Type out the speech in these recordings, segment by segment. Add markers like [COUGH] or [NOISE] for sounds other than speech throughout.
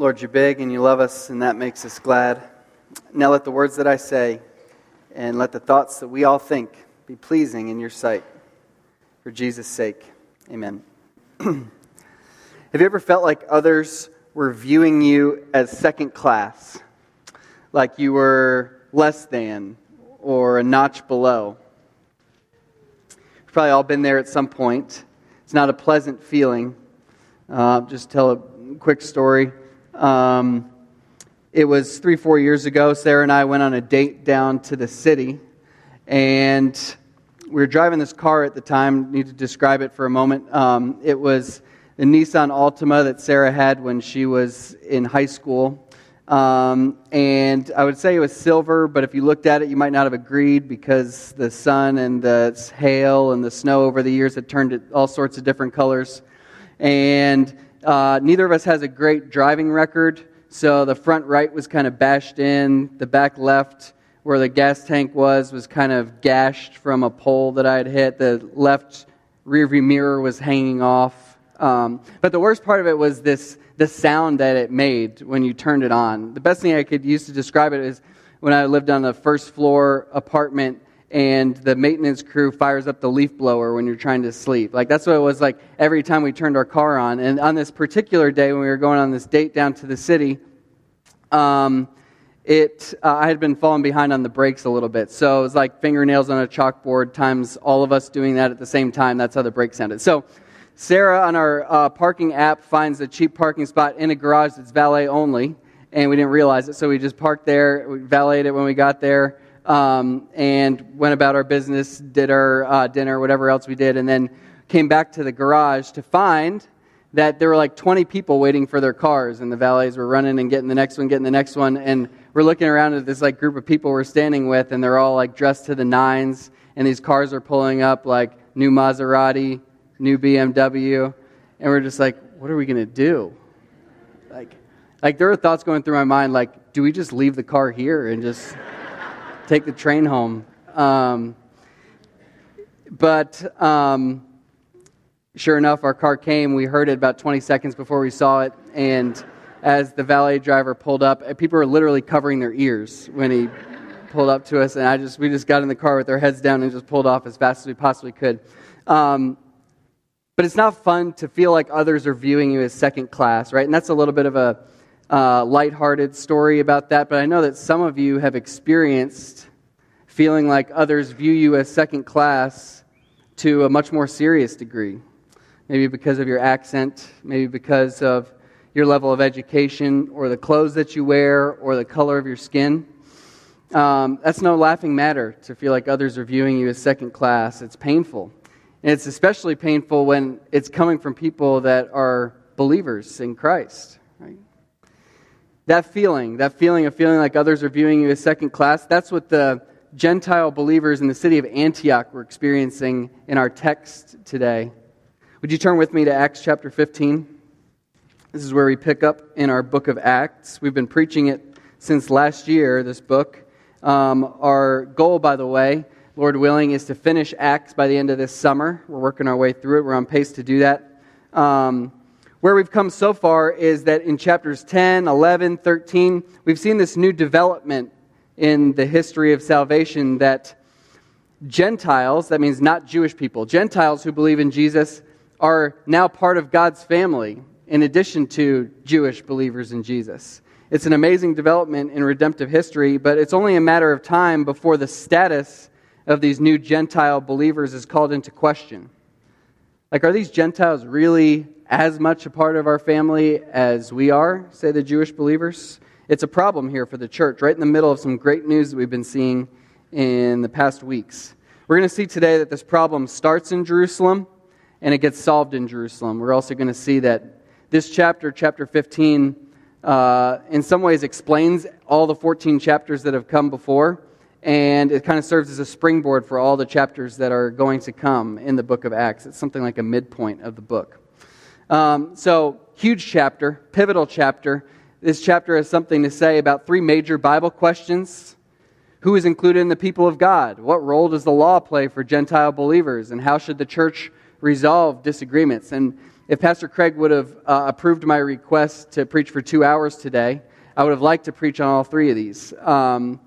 Lord, you're big and you love us, and that makes us glad. Now let the words that I say and let the thoughts that we all think be pleasing in your sight. For Jesus' sake, amen. [CLEARS THROAT] Have you ever felt like others were viewing you as second class? Like you were less than or a notch below? We've probably all been there at some point. It's not a pleasant feeling. Uh, just tell a quick story. Um, it was three, four years ago. Sarah and I went on a date down to the city, and we were driving this car at the time. Need to describe it for a moment. Um, it was the Nissan Altima that Sarah had when she was in high school. Um, and I would say it was silver, but if you looked at it, you might not have agreed because the sun and the hail and the snow over the years had turned it all sorts of different colors. And uh, neither of us has a great driving record, so the front right was kind of bashed in. The back left, where the gas tank was, was kind of gashed from a pole that I had hit. The left rearview mirror was hanging off. Um, but the worst part of it was this the sound that it made when you turned it on. The best thing I could use to describe it is when I lived on a first floor apartment and the maintenance crew fires up the leaf blower when you're trying to sleep. Like that's what it was like every time we turned our car on. And on this particular day when we were going on this date down to the city, um, it uh, I had been falling behind on the brakes a little bit. So it was like fingernails on a chalkboard times all of us doing that at the same time. That's how the brake sounded. So Sarah on our uh, parking app finds a cheap parking spot in a garage that's valet only, and we didn't realize it, so we just parked there. We valeted it when we got there, um, and went about our business, did our uh, dinner, whatever else we did, and then came back to the garage to find that there were like 20 people waiting for their cars, and the valets were running and getting the next one, getting the next one, and we're looking around at this like group of people we're standing with, and they're all like dressed to the nines, and these cars are pulling up like new Maserati new BMW, and we're just like, what are we to do? Like, like there are thoughts going through my mind like, do we just leave the car here and just take the train home? Um, but um, sure enough, our car came. We heard it about 20 seconds before we saw it, and as the valet driver pulled up, people were literally covering their ears when he pulled up to us, and I just we just got in the car with our heads down and just pulled off as fast as we possibly could. Um, but it's not fun to feel like others are viewing you as second class, right? And that's a little bit of a uh, lighthearted story about that. But I know that some of you have experienced feeling like others view you as second class to a much more serious degree. Maybe because of your accent, maybe because of your level of education, or the clothes that you wear, or the color of your skin. Um, that's no laughing matter to feel like others are viewing you as second class. It's painful. And it's especially painful when it's coming from people that are believers in Christ. That feeling, that feeling of feeling like others are viewing you as second class, that's what the Gentile believers in the city of Antioch were experiencing in our text today. Would you turn with me to Acts chapter 15? This is where we pick up in our book of Acts. We've been preaching it since last year, this book. Um, our goal, by the way, Lord willing, is to finish Acts by the end of this summer. We're working our way through it. We're on pace to do that. Um, where we've come so far is that in chapters 10, 11, 13, we've seen this new development in the history of salvation that Gentiles, that means not Jewish people, Gentiles who believe in Jesus are now part of God's family in addition to Jewish believers in Jesus. It's an amazing development in redemptive history, but it's only a matter of time before the status of these new Gentile believers is called into question. Like, are these Gentiles really as much a part of our family as we are, say the Jewish believers? It's a problem here for the church, right in the middle of some great news that we've been seeing in the past weeks. We're going to see today that this problem starts in Jerusalem and it gets solved in Jerusalem. We're also going to see that this chapter, chapter 15, uh, in some ways explains all the 14 chapters that have come before and it kind of serves as a springboard for all the chapters that are going to come in the book of Acts. It's something like a midpoint of the book. Um, so, huge chapter, pivotal chapter. This chapter has something to say about three major Bible questions. Who is included in the people of God? What role does the law play for Gentile believers? And how should the church resolve disagreements. And if Pastor Craig would have uh, approved my request to preach for two hours today, I would have liked to preach on all three of these. Um,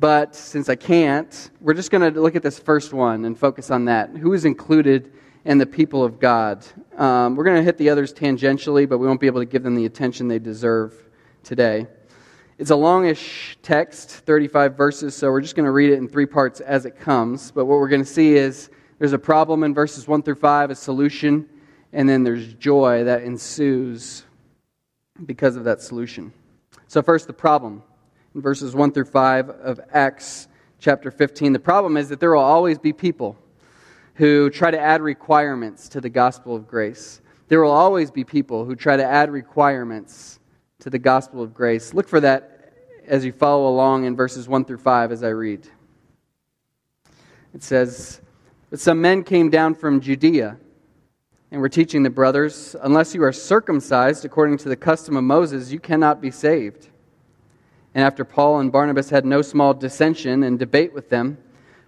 but since I can't, we're just going to look at this first one and focus on that. Who is included in the people of God? Um, we're going to hit the others tangentially, but we won't be able to give them the attention they deserve today. It's a longish text, 35 verses, so we're just going to read it in three parts as it comes. But what we're going to see is there's a problem in verses 1 through 5, a solution, and then there's joy that ensues because of that solution. So, first, the problem. In verses 1 through 5 of Acts chapter 15, the problem is that there will always be people who try to add requirements to the gospel of grace. There will always be people who try to add requirements to the gospel of grace. Look for that as you follow along in verses 1 through 5 as I read. It says, But some men came down from Judea and were teaching the brothers, Unless you are circumcised according to the custom of Moses, you cannot be saved. And after Paul and Barnabas had no small dissension and debate with them,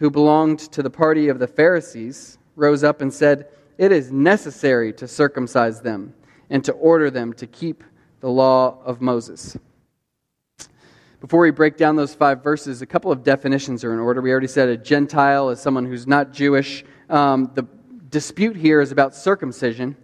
who belonged to the party of the Pharisees, rose up and said, It is necessary to circumcise them and to order them to keep the law of Moses. Before we break down those five verses, a couple of definitions are in order. We already said a Gentile is someone who's not Jewish. Um, the dispute here is about circumcision.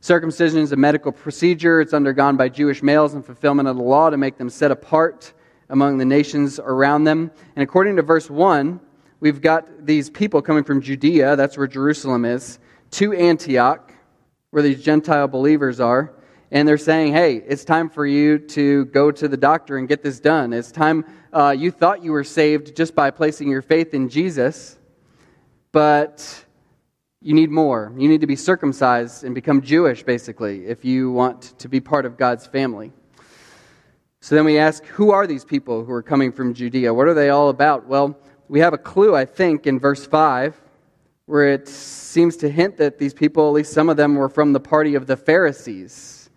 Circumcision is a medical procedure. It's undergone by Jewish males in fulfillment of the law to make them set apart among the nations around them. And according to verse 1, we've got these people coming from Judea, that's where Jerusalem is, to Antioch, where these Gentile believers are and they're saying, hey, it's time for you to go to the doctor and get this done. It's time, uh, you thought you were saved just by placing your faith in Jesus, but you need more. You need to be circumcised and become Jewish, basically, if you want to be part of God's family. So then we ask, who are these people who are coming from Judea? What are they all about? Well, we have a clue, I think, in verse 5, where it seems to hint that these people, at least some of them, were from the party of the Pharisees.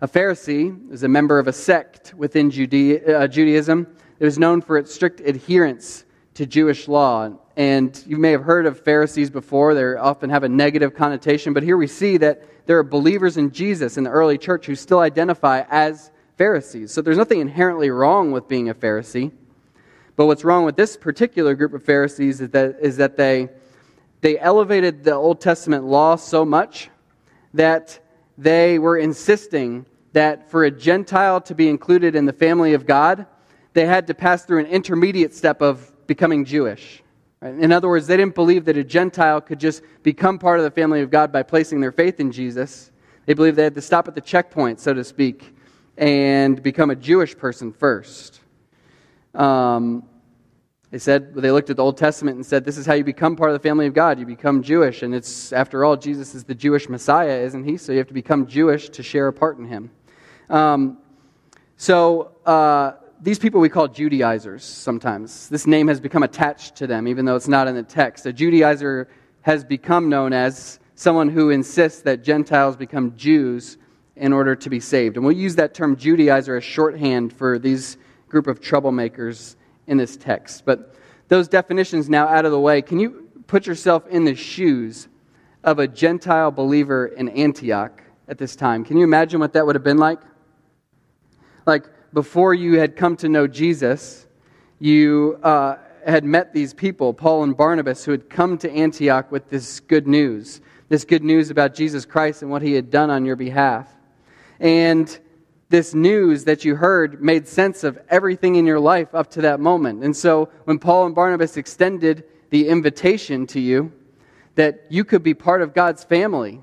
A Pharisee is a member of a sect within uh, Judaism that was known for its strict adherence to Jewish law. And you may have heard of Pharisees before. They often have a negative connotation. But here we see that there are believers in Jesus in the early church who still identify as Pharisees. So there's nothing inherently wrong with being a Pharisee. But what's wrong with this particular group of Pharisees is that, is that they, they elevated the Old Testament law so much that they were insisting that for a Gentile to be included in the family of God, they had to pass through an intermediate step of becoming Jewish. In other words, they didn't believe that a Gentile could just become part of the family of God by placing their faith in Jesus. They believed they had to stop at the checkpoint, so to speak, and become a Jewish person first. Um, they said, they looked at the Old Testament and said, this is how you become part of the family of God. You become Jewish. And it's, after all, Jesus is the Jewish Messiah, isn't he? So you have to become Jewish to share a part in him. Um, so uh, these people we call Judaizers sometimes. This name has become attached to them, even though it's not in the text. A Judaizer has become known as someone who insists that Gentiles become Jews in order to be saved. And we'll use that term Judaizer as shorthand for these group of troublemakers in this text. But those definitions now out of the way, can you put yourself in the shoes of a Gentile believer in Antioch at this time? Can you imagine what that would have been like? Like before you had come to know Jesus, you uh, had met these people, Paul and Barnabas, who had come to Antioch with this good news, this good news about Jesus Christ and what he had done on your behalf. And this news that you heard made sense of everything in your life up to that moment. And so when Paul and Barnabas extended the invitation to you that you could be part of God's family,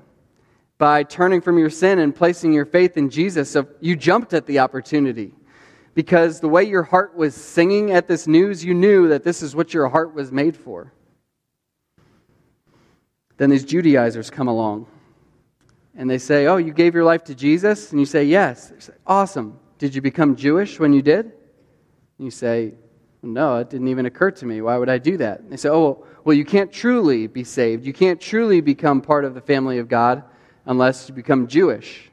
by turning from your sin and placing your faith in Jesus, so you jumped at the opportunity. Because the way your heart was singing at this news, you knew that this is what your heart was made for. Then these Judaizers come along and they say, Oh, you gave your life to Jesus? And you say, Yes. Say, awesome. Did you become Jewish when you did? And you say, No, it didn't even occur to me. Why would I do that? And they say, Oh, well, you can't truly be saved. You can't truly become part of the family of God unless you become Jewish.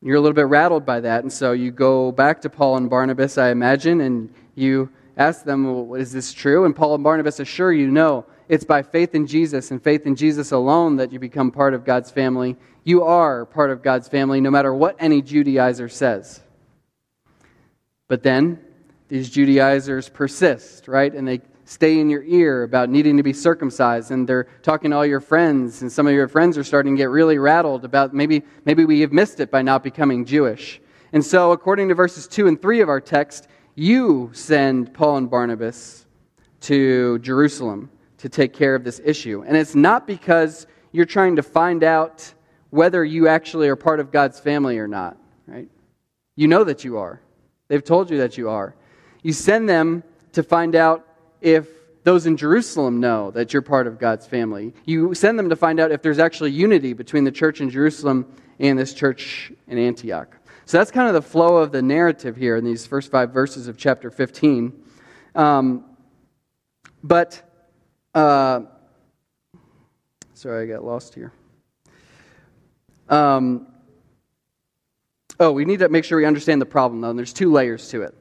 You're a little bit rattled by that, and so you go back to Paul and Barnabas, I imagine, and you ask them, well, Is this true? And Paul and Barnabas assure you, No, it's by faith in Jesus and faith in Jesus alone that you become part of God's family. You are part of God's family no matter what any Judaizer says. But then these Judaizers persist, right? And they stay in your ear about needing to be circumcised and they're talking to all your friends and some of your friends are starting to get really rattled about maybe maybe we have missed it by not becoming Jewish. And so according to verses 2 and 3 of our text, you send Paul and Barnabas to Jerusalem to take care of this issue. And it's not because you're trying to find out whether you actually are part of God's family or not, right? You know that you are. They've told you that you are. You send them to find out if those in Jerusalem know that you're part of God's family. You send them to find out if there's actually unity between the church in Jerusalem and this church in Antioch. So that's kind of the flow of the narrative here in these first five verses of chapter 15. Um, but, uh, sorry, I got lost here. Um, oh, we need to make sure we understand the problem, though, and there's two layers to it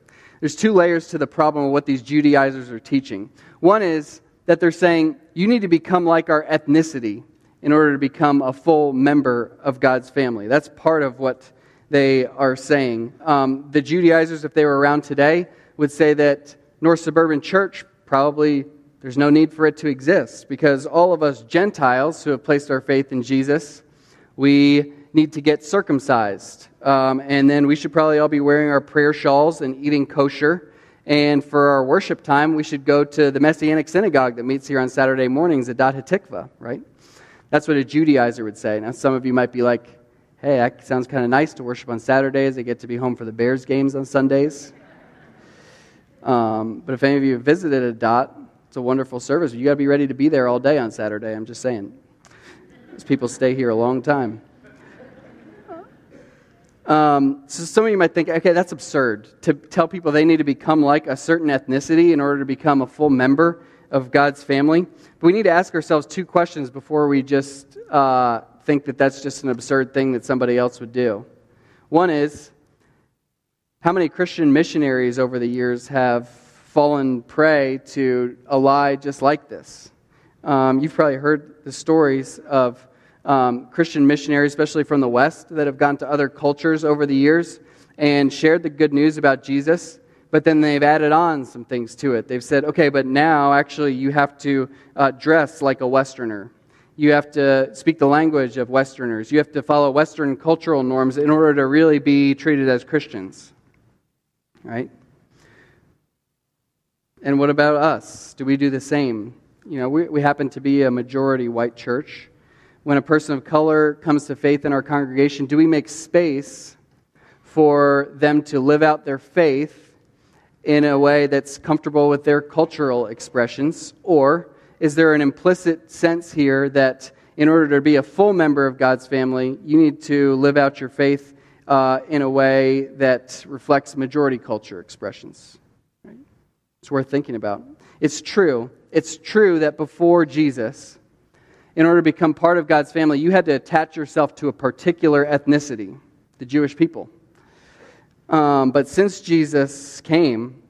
there's two layers to the problem of what these Judaizers are teaching. One is that they're saying you need to become like our ethnicity in order to become a full member of God's family. That's part of what they are saying. Um, the Judaizers, if they were around today, would say that North Suburban Church probably there's no need for it to exist because all of us Gentiles who have placed our faith in Jesus, we need to get circumcised. Um, and then we should probably all be wearing our prayer shawls and eating kosher. And for our worship time, we should go to the Messianic synagogue that meets here on Saturday mornings at Dat Hatikva, right? That's what a Judaizer would say. Now, some of you might be like, hey, that sounds kind of nice to worship on Saturdays. I get to be home for the Bears games on Sundays. Um, but if any of you have visited a dot, it's a wonderful service. You got to be ready to be there all day on Saturday. I'm just saying. These people stay here a long time. Um, so some of you might think, okay, that's absurd to tell people they need to become like a certain ethnicity in order to become a full member of God's family. But we need to ask ourselves two questions before we just uh, think that that's just an absurd thing that somebody else would do. One is, how many Christian missionaries over the years have fallen prey to a lie just like this? Um, you've probably heard the stories of um, Christian missionaries, especially from the West, that have gone to other cultures over the years and shared the good news about Jesus, but then they've added on some things to it. They've said, okay, but now actually you have to uh, dress like a Westerner. You have to speak the language of Westerners. You have to follow Western cultural norms in order to really be treated as Christians. Right? And what about us? Do we do the same? You know, we, we happen to be a majority white church when a person of color comes to faith in our congregation, do we make space for them to live out their faith in a way that's comfortable with their cultural expressions? Or is there an implicit sense here that in order to be a full member of God's family, you need to live out your faith uh, in a way that reflects majority culture expressions? It's worth thinking about. It's true. It's true that before Jesus, in order to become part of God's family, you had to attach yourself to a particular ethnicity, the Jewish people. Um, but since Jesus came,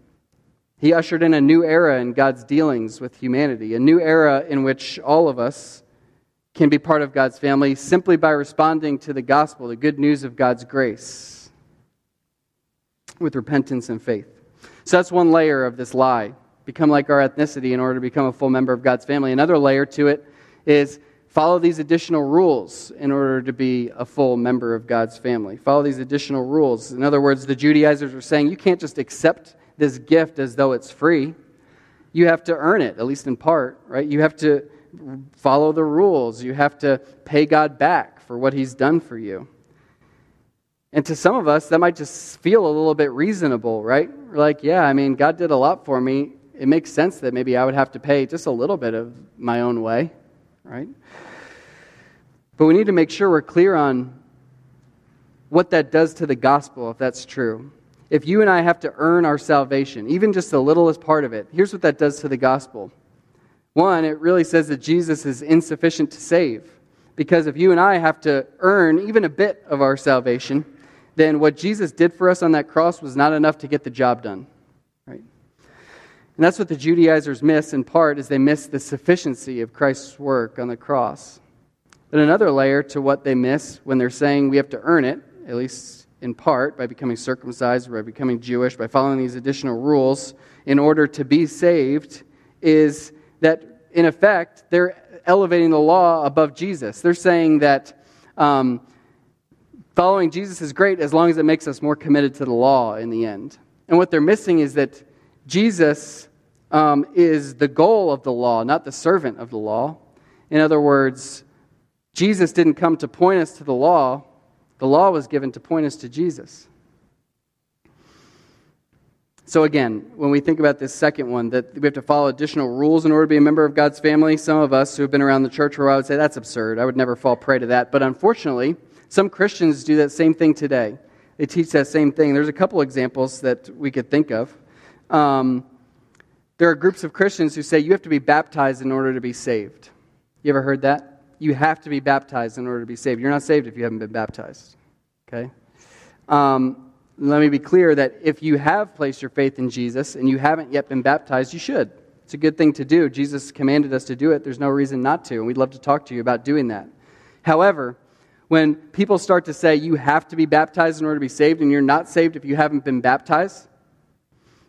he ushered in a new era in God's dealings with humanity, a new era in which all of us can be part of God's family simply by responding to the gospel, the good news of God's grace, with repentance and faith. So that's one layer of this lie. Become like our ethnicity in order to become a full member of God's family. Another layer to it is follow these additional rules in order to be a full member of God's family. Follow these additional rules. In other words, the Judaizers were saying you can't just accept this gift as though it's free. You have to earn it, at least in part, right? You have to follow the rules. You have to pay God back for what He's done for you. And to some of us, that might just feel a little bit reasonable, right? We're like, yeah, I mean, God did a lot for me. It makes sense that maybe I would have to pay just a little bit of my own way right? But we need to make sure we're clear on what that does to the gospel, if that's true. If you and I have to earn our salvation, even just the littlest part of it, here's what that does to the gospel. One, it really says that Jesus is insufficient to save. Because if you and I have to earn even a bit of our salvation, then what Jesus did for us on that cross was not enough to get the job done. Right? And that's what the Judaizers miss in part is they miss the sufficiency of Christ's work on the cross. But another layer to what they miss when they're saying we have to earn it, at least in part by becoming circumcised, by becoming Jewish, by following these additional rules in order to be saved, is that in effect they're elevating the law above Jesus. They're saying that um, following Jesus is great as long as it makes us more committed to the law in the end. And what they're missing is that Jesus um, is the goal of the law, not the servant of the law. In other words, Jesus didn't come to point us to the law, the law was given to point us to Jesus. So, again, when we think about this second one, that we have to follow additional rules in order to be a member of God's family, some of us who have been around the church for a while would say that's absurd. I would never fall prey to that. But unfortunately, some Christians do that same thing today. They teach that same thing. There's a couple examples that we could think of. Um, there are groups of Christians who say you have to be baptized in order to be saved. You ever heard that? You have to be baptized in order to be saved. You're not saved if you haven't been baptized. Okay? Um, let me be clear that if you have placed your faith in Jesus and you haven't yet been baptized, you should. It's a good thing to do. Jesus commanded us to do it. There's no reason not to, and we'd love to talk to you about doing that. However, when people start to say you have to be baptized in order to be saved and you're not saved if you haven't been baptized,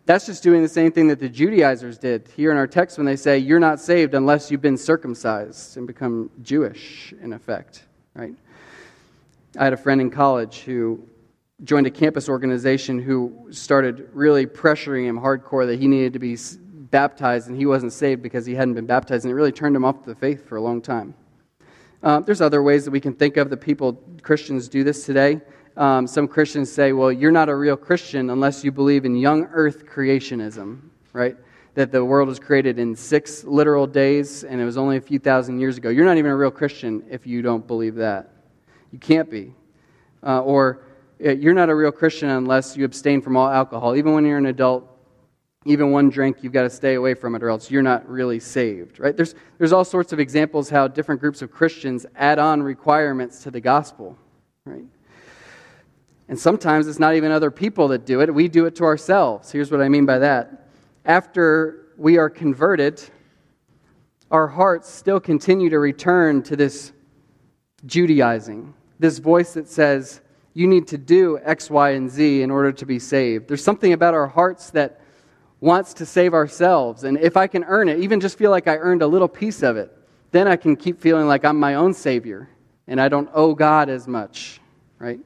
that's just doing the same thing that the Judaizers did here in our text when they say you're not saved unless you've been circumcised and become Jewish, in effect, right? I had a friend in college who joined a campus organization who started really pressuring him hardcore that he needed to be baptized and he wasn't saved because he hadn't been baptized, and it really turned him off the faith for a long time. Uh, there's other ways that we can think of that people, Christians, do this today. Um, some Christians say, well, you're not a real Christian unless you believe in young earth creationism, right? That the world was created in six literal days and it was only a few thousand years ago. You're not even a real Christian if you don't believe that. You can't be. Uh, or you're not a real Christian unless you abstain from all alcohol. Even when you're an adult, even one drink, you've got to stay away from it or else you're not really saved, right? There's, there's all sorts of examples how different groups of Christians add on requirements to the gospel, right? And sometimes it's not even other people that do it, we do it to ourselves. Here's what I mean by that. After we are converted, our hearts still continue to return to this Judaizing, this voice that says, you need to do X, Y, and Z in order to be saved. There's something about our hearts that wants to save ourselves. And if I can earn it, even just feel like I earned a little piece of it, then I can keep feeling like I'm my own Savior and I don't owe God as much, right?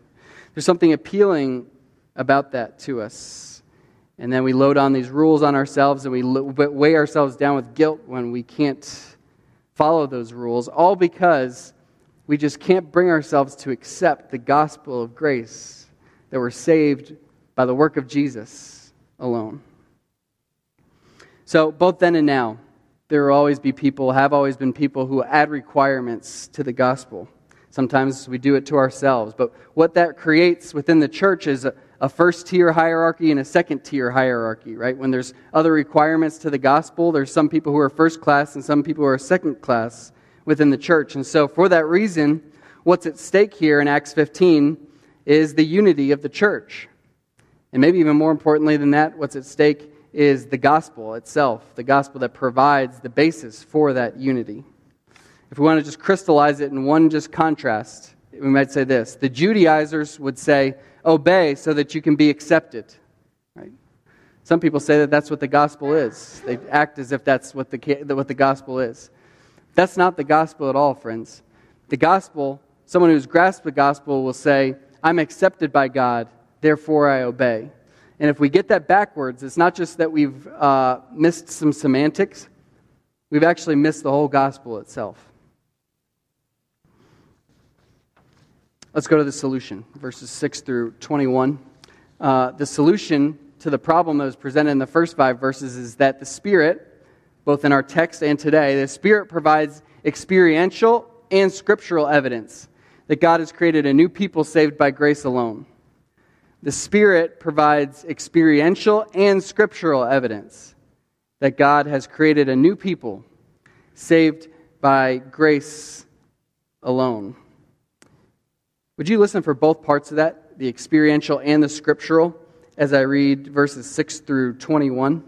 There's something appealing about that to us. And then we load on these rules on ourselves and we weigh ourselves down with guilt when we can't follow those rules, all because we just can't bring ourselves to accept the gospel of grace that we're saved by the work of Jesus alone. So, both then and now, there will always be people, have always been people who add requirements to the gospel. Sometimes we do it to ourselves. But what that creates within the church is a, a first tier hierarchy and a second tier hierarchy, right? When there's other requirements to the gospel, there's some people who are first class and some people who are second class within the church. And so, for that reason, what's at stake here in Acts 15 is the unity of the church. And maybe even more importantly than that, what's at stake is the gospel itself, the gospel that provides the basis for that unity. If we want to just crystallize it in one just contrast, we might say this the Judaizers would say, obey so that you can be accepted. Right? Some people say that that's what the gospel is. They act as if that's what the, what the gospel is. That's not the gospel at all, friends. The gospel, someone who's grasped the gospel will say, I'm accepted by God, therefore I obey. And if we get that backwards, it's not just that we've uh, missed some semantics, we've actually missed the whole gospel itself. Let's go to the solution, verses 6 through 21. Uh, the solution to the problem that was presented in the first five verses is that the Spirit both in our text and today. The Spirit provides experiential and scriptural evidence that God has created a new people saved by grace alone. The Spirit provides experiential and scriptural evidence that God has created a new people saved by grace alone. Would you listen for both parts of that, the experiential and the scriptural, as I read verses 6 through 21?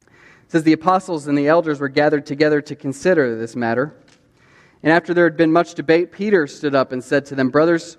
It says, The apostles and the elders were gathered together to consider this matter. And after there had been much debate, Peter stood up and said to them, Brothers,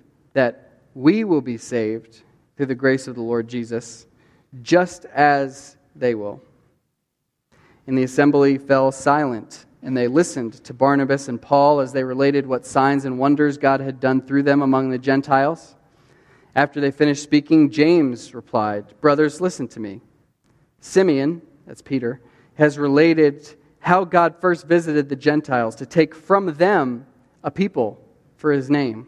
that we will be saved through the grace of the Lord Jesus, just as they will. And the assembly fell silent, and they listened to Barnabas and Paul as they related what signs and wonders God had done through them among the Gentiles. After they finished speaking, James replied, Brothers, listen to me. Simeon, that's Peter, has related how God first visited the Gentiles to take from them a people for his name.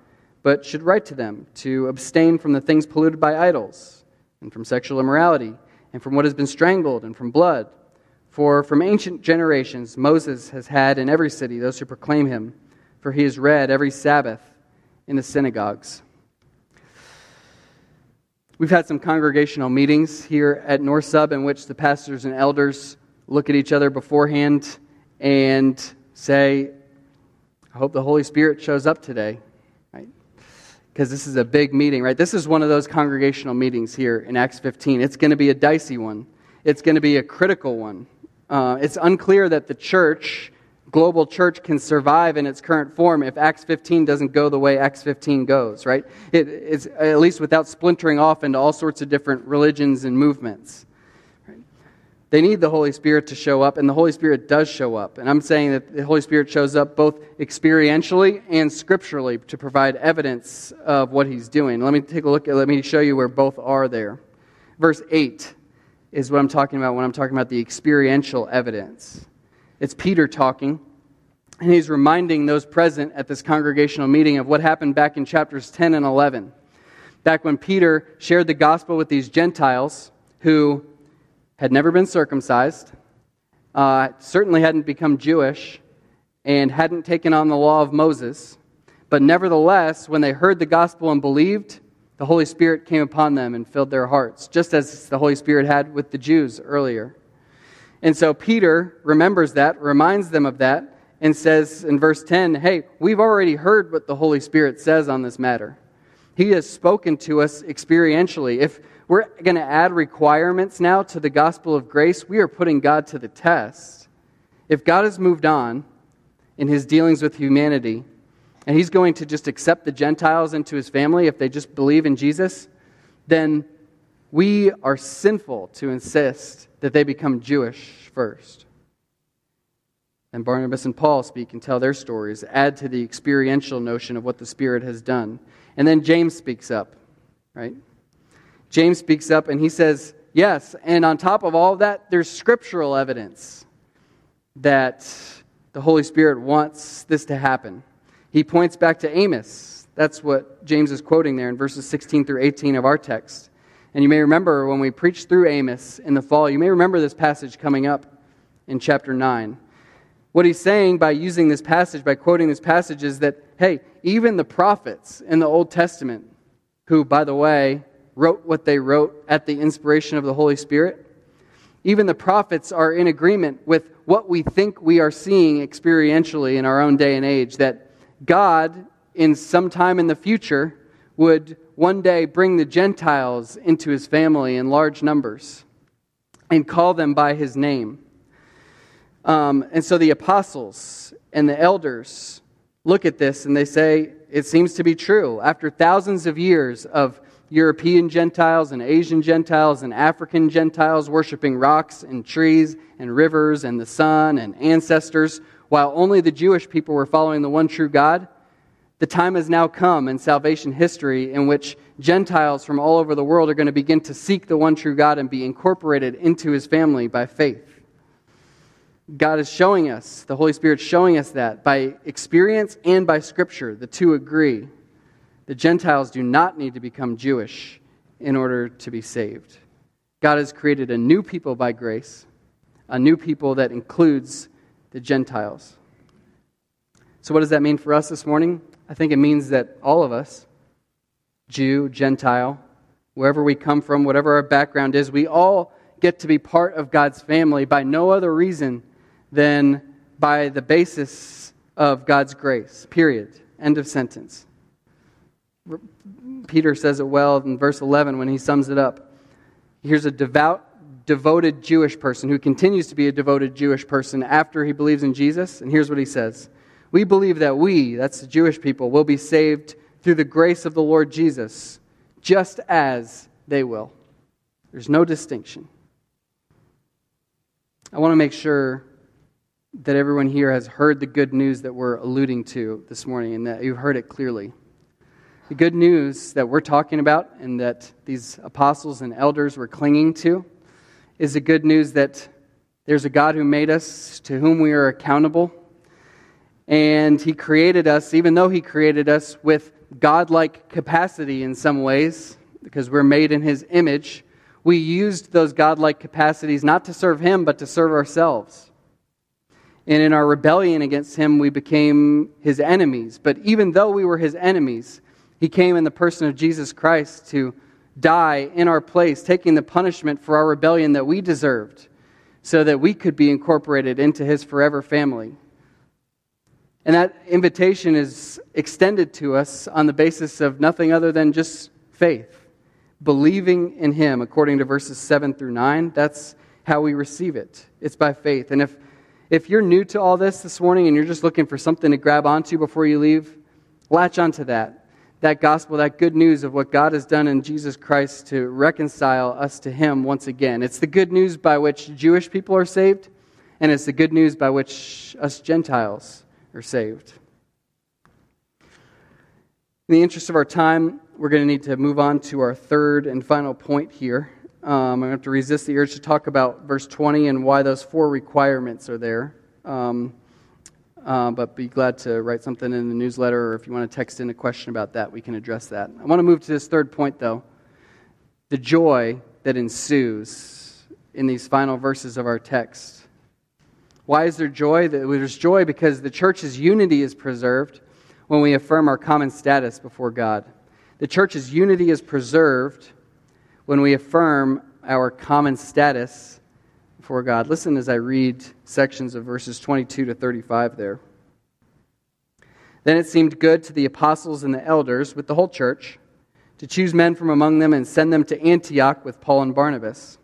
but should write to them to abstain from the things polluted by idols, and from sexual immorality, and from what has been strangled, and from blood. For from ancient generations Moses has had in every city those who proclaim him, for he is read every Sabbath in the synagogues. We've had some congregational meetings here at North Sub in which the pastors and elders look at each other beforehand and say, I hope the Holy Spirit shows up today because this is a big meeting, right? This is one of those congregational meetings here in Acts 15. It's going to be a dicey one, it's going to be a critical one. Uh, it's unclear that the church, global church, can survive in its current form if Acts 15 doesn't go the way Acts 15 goes, right? It, it's at least without splintering off into all sorts of different religions and movements. They need the Holy Spirit to show up, and the Holy Spirit does show up. And I'm saying that the Holy Spirit shows up both experientially and scripturally to provide evidence of what he's doing. Let me take a look at, let me show you where both are there. Verse 8 is what I'm talking about when I'm talking about the experiential evidence. It's Peter talking, and he's reminding those present at this congregational meeting of what happened back in chapters 10 and 11. Back when Peter shared the gospel with these Gentiles who had never been circumcised, uh, certainly hadn't become Jewish, and hadn't taken on the law of Moses. But nevertheless, when they heard the gospel and believed, the Holy Spirit came upon them and filled their hearts, just as the Holy Spirit had with the Jews earlier. And so Peter remembers that, reminds them of that, and says in verse 10 Hey, we've already heard what the Holy Spirit says on this matter. He has spoken to us experientially. If we're going to add requirements now to the gospel of grace, we are putting God to the test. If God has moved on in his dealings with humanity, and he's going to just accept the Gentiles into his family if they just believe in Jesus, then we are sinful to insist that they become Jewish first. And Barnabas and Paul speak and tell their stories, add to the experiential notion of what the Spirit has done. And then James speaks up, right? James speaks up and he says, Yes, and on top of all of that, there's scriptural evidence that the Holy Spirit wants this to happen. He points back to Amos. That's what James is quoting there in verses 16 through 18 of our text. And you may remember when we preached through Amos in the fall, you may remember this passage coming up in chapter 9. What he's saying by using this passage, by quoting this passage, is that, hey, even the prophets in the Old Testament, who, by the way, wrote what they wrote at the inspiration of the Holy Spirit. Even the prophets are in agreement with what we think we are seeing experientially in our own day and age that God, in some time in the future, would one day bring the Gentiles into his family in large numbers and call them by his name. Um, and so the apostles and the elders look at this and they say, it seems to be true. After thousands of years of European Gentiles and Asian Gentiles and African Gentiles worshiping rocks and trees and rivers and the sun and ancestors, while only the Jewish people were following the one true God, the time has now come in salvation history in which Gentiles from all over the world are going to begin to seek the one true God and be incorporated into his family by faith. God is showing us, the Holy Spirit showing us that by experience and by Scripture. The two agree. The Gentiles do not need to become Jewish in order to be saved. God has created a new people by grace, a new people that includes the Gentiles. So, what does that mean for us this morning? I think it means that all of us, Jew, Gentile, wherever we come from, whatever our background is, we all get to be part of God's family by no other reason than by the basis of God's grace. Period. End of sentence. Peter says it well in verse 11 when he sums it up. Here's a devout, devoted Jewish person who continues to be a devoted Jewish person after he believes in Jesus. And here's what he says We believe that we, that's the Jewish people, will be saved through the grace of the Lord Jesus, just as they will. There's no distinction. I want to make sure that everyone here has heard the good news that we're alluding to this morning and that you've heard it clearly. The good news that we're talking about and that these apostles and elders were clinging to is the good news that there's a God who made us, to whom we are accountable. And He created us, even though He created us with godlike capacity in some ways, because we're made in His image, we used those godlike capacities not to serve Him, but to serve ourselves. And in our rebellion against him, we became his enemies. But even though we were his enemies, he came in the person of Jesus Christ to die in our place, taking the punishment for our rebellion that we deserved, so that we could be incorporated into his forever family. And that invitation is extended to us on the basis of nothing other than just faith, believing in him, according to verses 7 through 9. That's how we receive it. It's by faith. And if if you're new to all this this morning and you're just looking for something to grab onto before you leave, latch onto that. That gospel, that good news of what God has done in Jesus Christ to reconcile us to Him once again. It's the good news by which Jewish people are saved, and it's the good news by which us Gentiles are saved. In the interest of our time, we're going to need to move on to our third and final point here. Um, I have to resist the urge to talk about verse 20 and why those four requirements are there. Um, uh, but be glad to write something in the newsletter, or if you want to text in a question about that, we can address that. I want to move to this third point, though the joy that ensues in these final verses of our text. Why is there joy? There's joy because the church's unity is preserved when we affirm our common status before God. The church's unity is preserved when we affirm our common status before God. Listen as I read sections of verses 22 to 35 there. Then it seemed good to the apostles and the elders with the whole church to choose men from among them and send them to Antioch with Paul and Barnabas.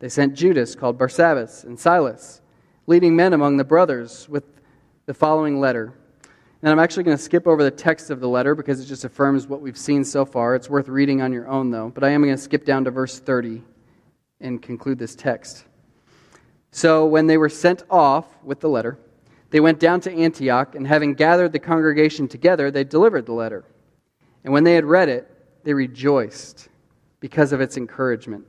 They sent Judas, called Barsabbas, and Silas, leading men among the brothers, with the following letter and I'm actually going to skip over the text of the letter because it just affirms what we've seen so far. It's worth reading on your own, though. But I am going to skip down to verse 30 and conclude this text. So when they were sent off with the letter, they went down to Antioch, and having gathered the congregation together, they delivered the letter. And when they had read it, they rejoiced because of its encouragement.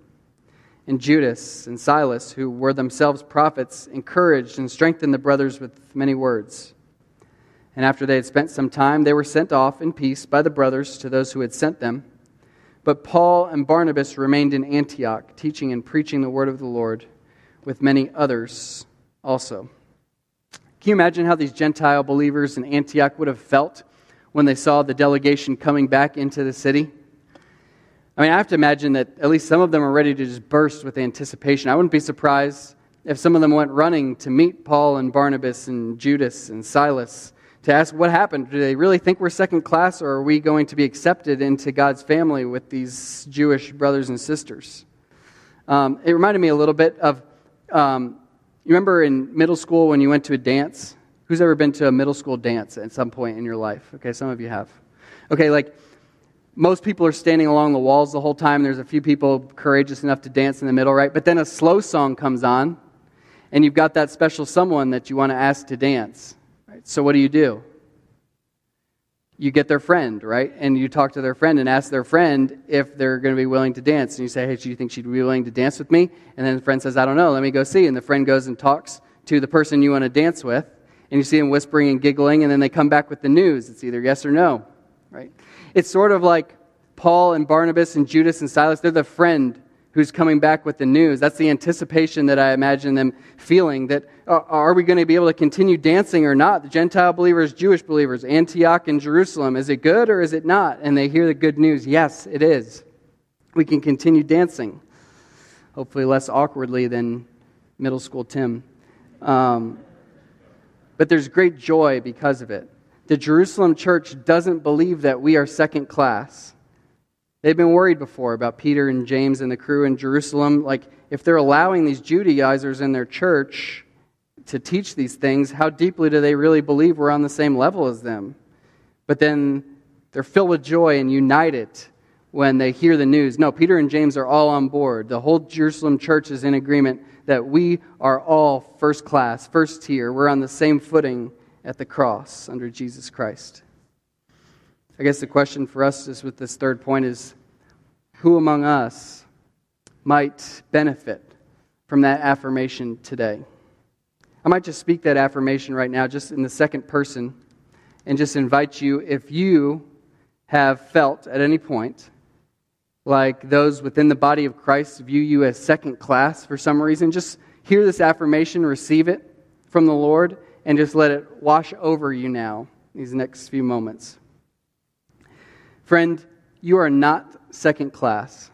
And Judas and Silas, who were themselves prophets, encouraged and strengthened the brothers with many words. And after they had spent some time, they were sent off in peace by the brothers to those who had sent them. But Paul and Barnabas remained in Antioch, teaching and preaching the word of the Lord with many others also. Can you imagine how these Gentile believers in Antioch would have felt when they saw the delegation coming back into the city? I mean, I have to imagine that at least some of them are ready to just burst with anticipation. I wouldn't be surprised if some of them went running to meet Paul and Barnabas and Judas and Silas to ask what happened. Do they really think we're second class, or are we going to be accepted into God's family with these Jewish brothers and sisters? Um, it reminded me a little bit of um, you remember in middle school when you went to a dance? Who's ever been to a middle school dance at some point in your life? Okay, some of you have. Okay, like most people are standing along the walls the whole time. There's a few people courageous enough to dance in the middle, right? But then a slow song comes on, and you've got that special someone that you want to ask to dance. Right? So what do you do? You get their friend, right? And you talk to their friend and ask their friend if they're going to be willing to dance. And you say, hey, do you think she'd be willing to dance with me? And then the friend says, I don't know, let me go see. And the friend goes and talks to the person you want to dance with. And you see them whispering and giggling, and then they come back with the news. It's either yes or no, right? It's sort of like Paul and Barnabas and Judas and Silas. They're the friend who's coming back with the news. That's the anticipation that I imagine them feeling that uh, are we going to be able to continue dancing or not? The Gentile believers, Jewish believers, Antioch and Jerusalem, is it good or is it not? And they hear the good news. Yes, it is. We can continue dancing. Hopefully, less awkwardly than middle school Tim. Um, but there's great joy because of it. The Jerusalem church doesn't believe that we are second class. They've been worried before about Peter and James and the crew in Jerusalem. Like, if they're allowing these Judaizers in their church to teach these things, how deeply do they really believe we're on the same level as them? But then they're filled with joy and united when they hear the news. No, Peter and James are all on board. The whole Jerusalem church is in agreement that we are all first class, first tier. We're on the same footing at the cross under Jesus Christ. I guess the question for us is with this third point is who among us might benefit from that affirmation today? I might just speak that affirmation right now, just in the second person, and just invite you, if you have felt at any point like those within the body of Christ view you as second class for some reason, just hear this affirmation, receive it from the Lord, and just let it wash over you now, these next few moments. Friend, you are not second class.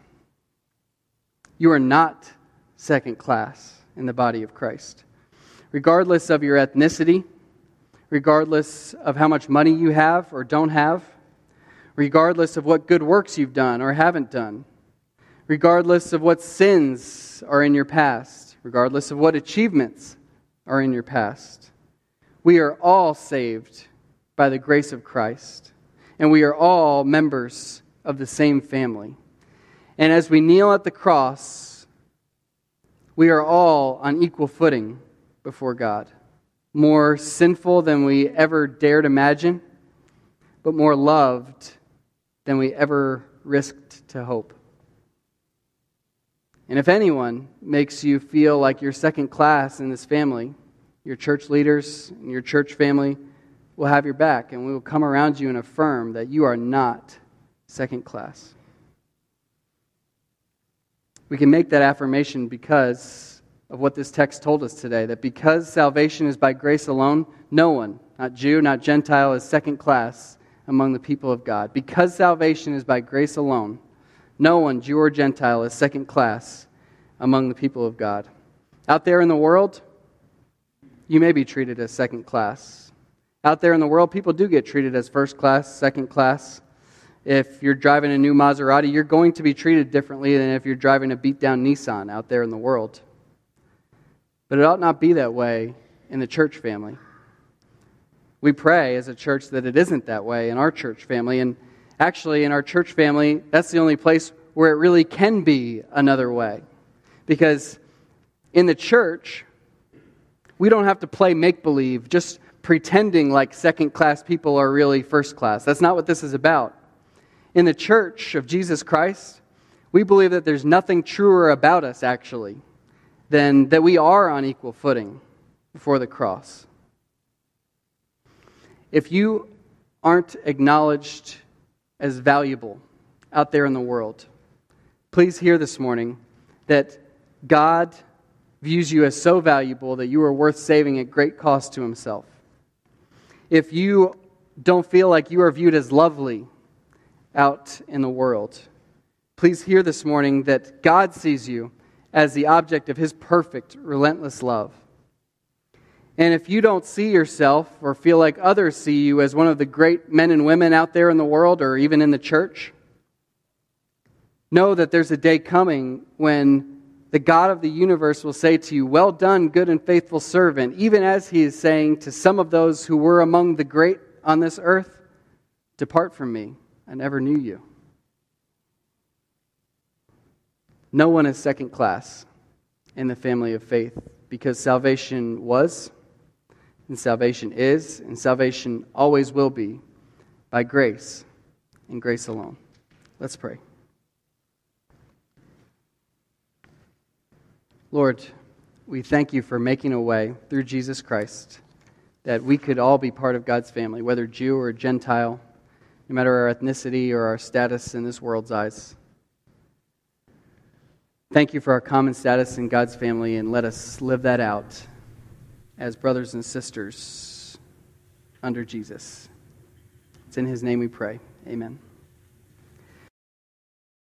You are not second class in the body of Christ. Regardless of your ethnicity, regardless of how much money you have or don't have, regardless of what good works you've done or haven't done, regardless of what sins are in your past, regardless of what achievements are in your past. We are all saved by the grace of Christ, and we are all members of the same family. And as we kneel at the cross, we are all on equal footing before God, more sinful than we ever dared imagine, but more loved than we ever risked to hope. And if anyone makes you feel like you're second class in this family, your church leaders and your church family will have your back, and we will come around you and affirm that you are not second class. We can make that affirmation because of what this text told us today that because salvation is by grace alone, no one, not Jew, not Gentile, is second class among the people of God. Because salvation is by grace alone, no one, Jew or Gentile, is second class among the people of God. Out there in the world, you may be treated as second class. Out there in the world, people do get treated as first class, second class. If you're driving a new Maserati, you're going to be treated differently than if you're driving a beat down Nissan out there in the world. But it ought not be that way in the church family. We pray as a church that it isn't that way in our church family. And actually, in our church family, that's the only place where it really can be another way. Because in the church, we don't have to play make believe, just pretending like second class people are really first class. That's not what this is about. In the church of Jesus Christ, we believe that there's nothing truer about us, actually, than that we are on equal footing before the cross. If you aren't acknowledged as valuable out there in the world, please hear this morning that God views you as so valuable that you are worth saving at great cost to himself. If you don't feel like you are viewed as lovely out in the world, please hear this morning that God sees you as the object of his perfect, relentless love. And if you don't see yourself or feel like others see you as one of the great men and women out there in the world or even in the church, know that there's a day coming when the God of the universe will say to you, Well done, good and faithful servant, even as he is saying to some of those who were among the great on this earth, Depart from me, I never knew you. No one is second class in the family of faith because salvation was, and salvation is, and salvation always will be by grace and grace alone. Let's pray. Lord, we thank you for making a way through Jesus Christ that we could all be part of God's family, whether Jew or Gentile, no matter our ethnicity or our status in this world's eyes. Thank you for our common status in God's family, and let us live that out as brothers and sisters under Jesus. It's in his name we pray. Amen.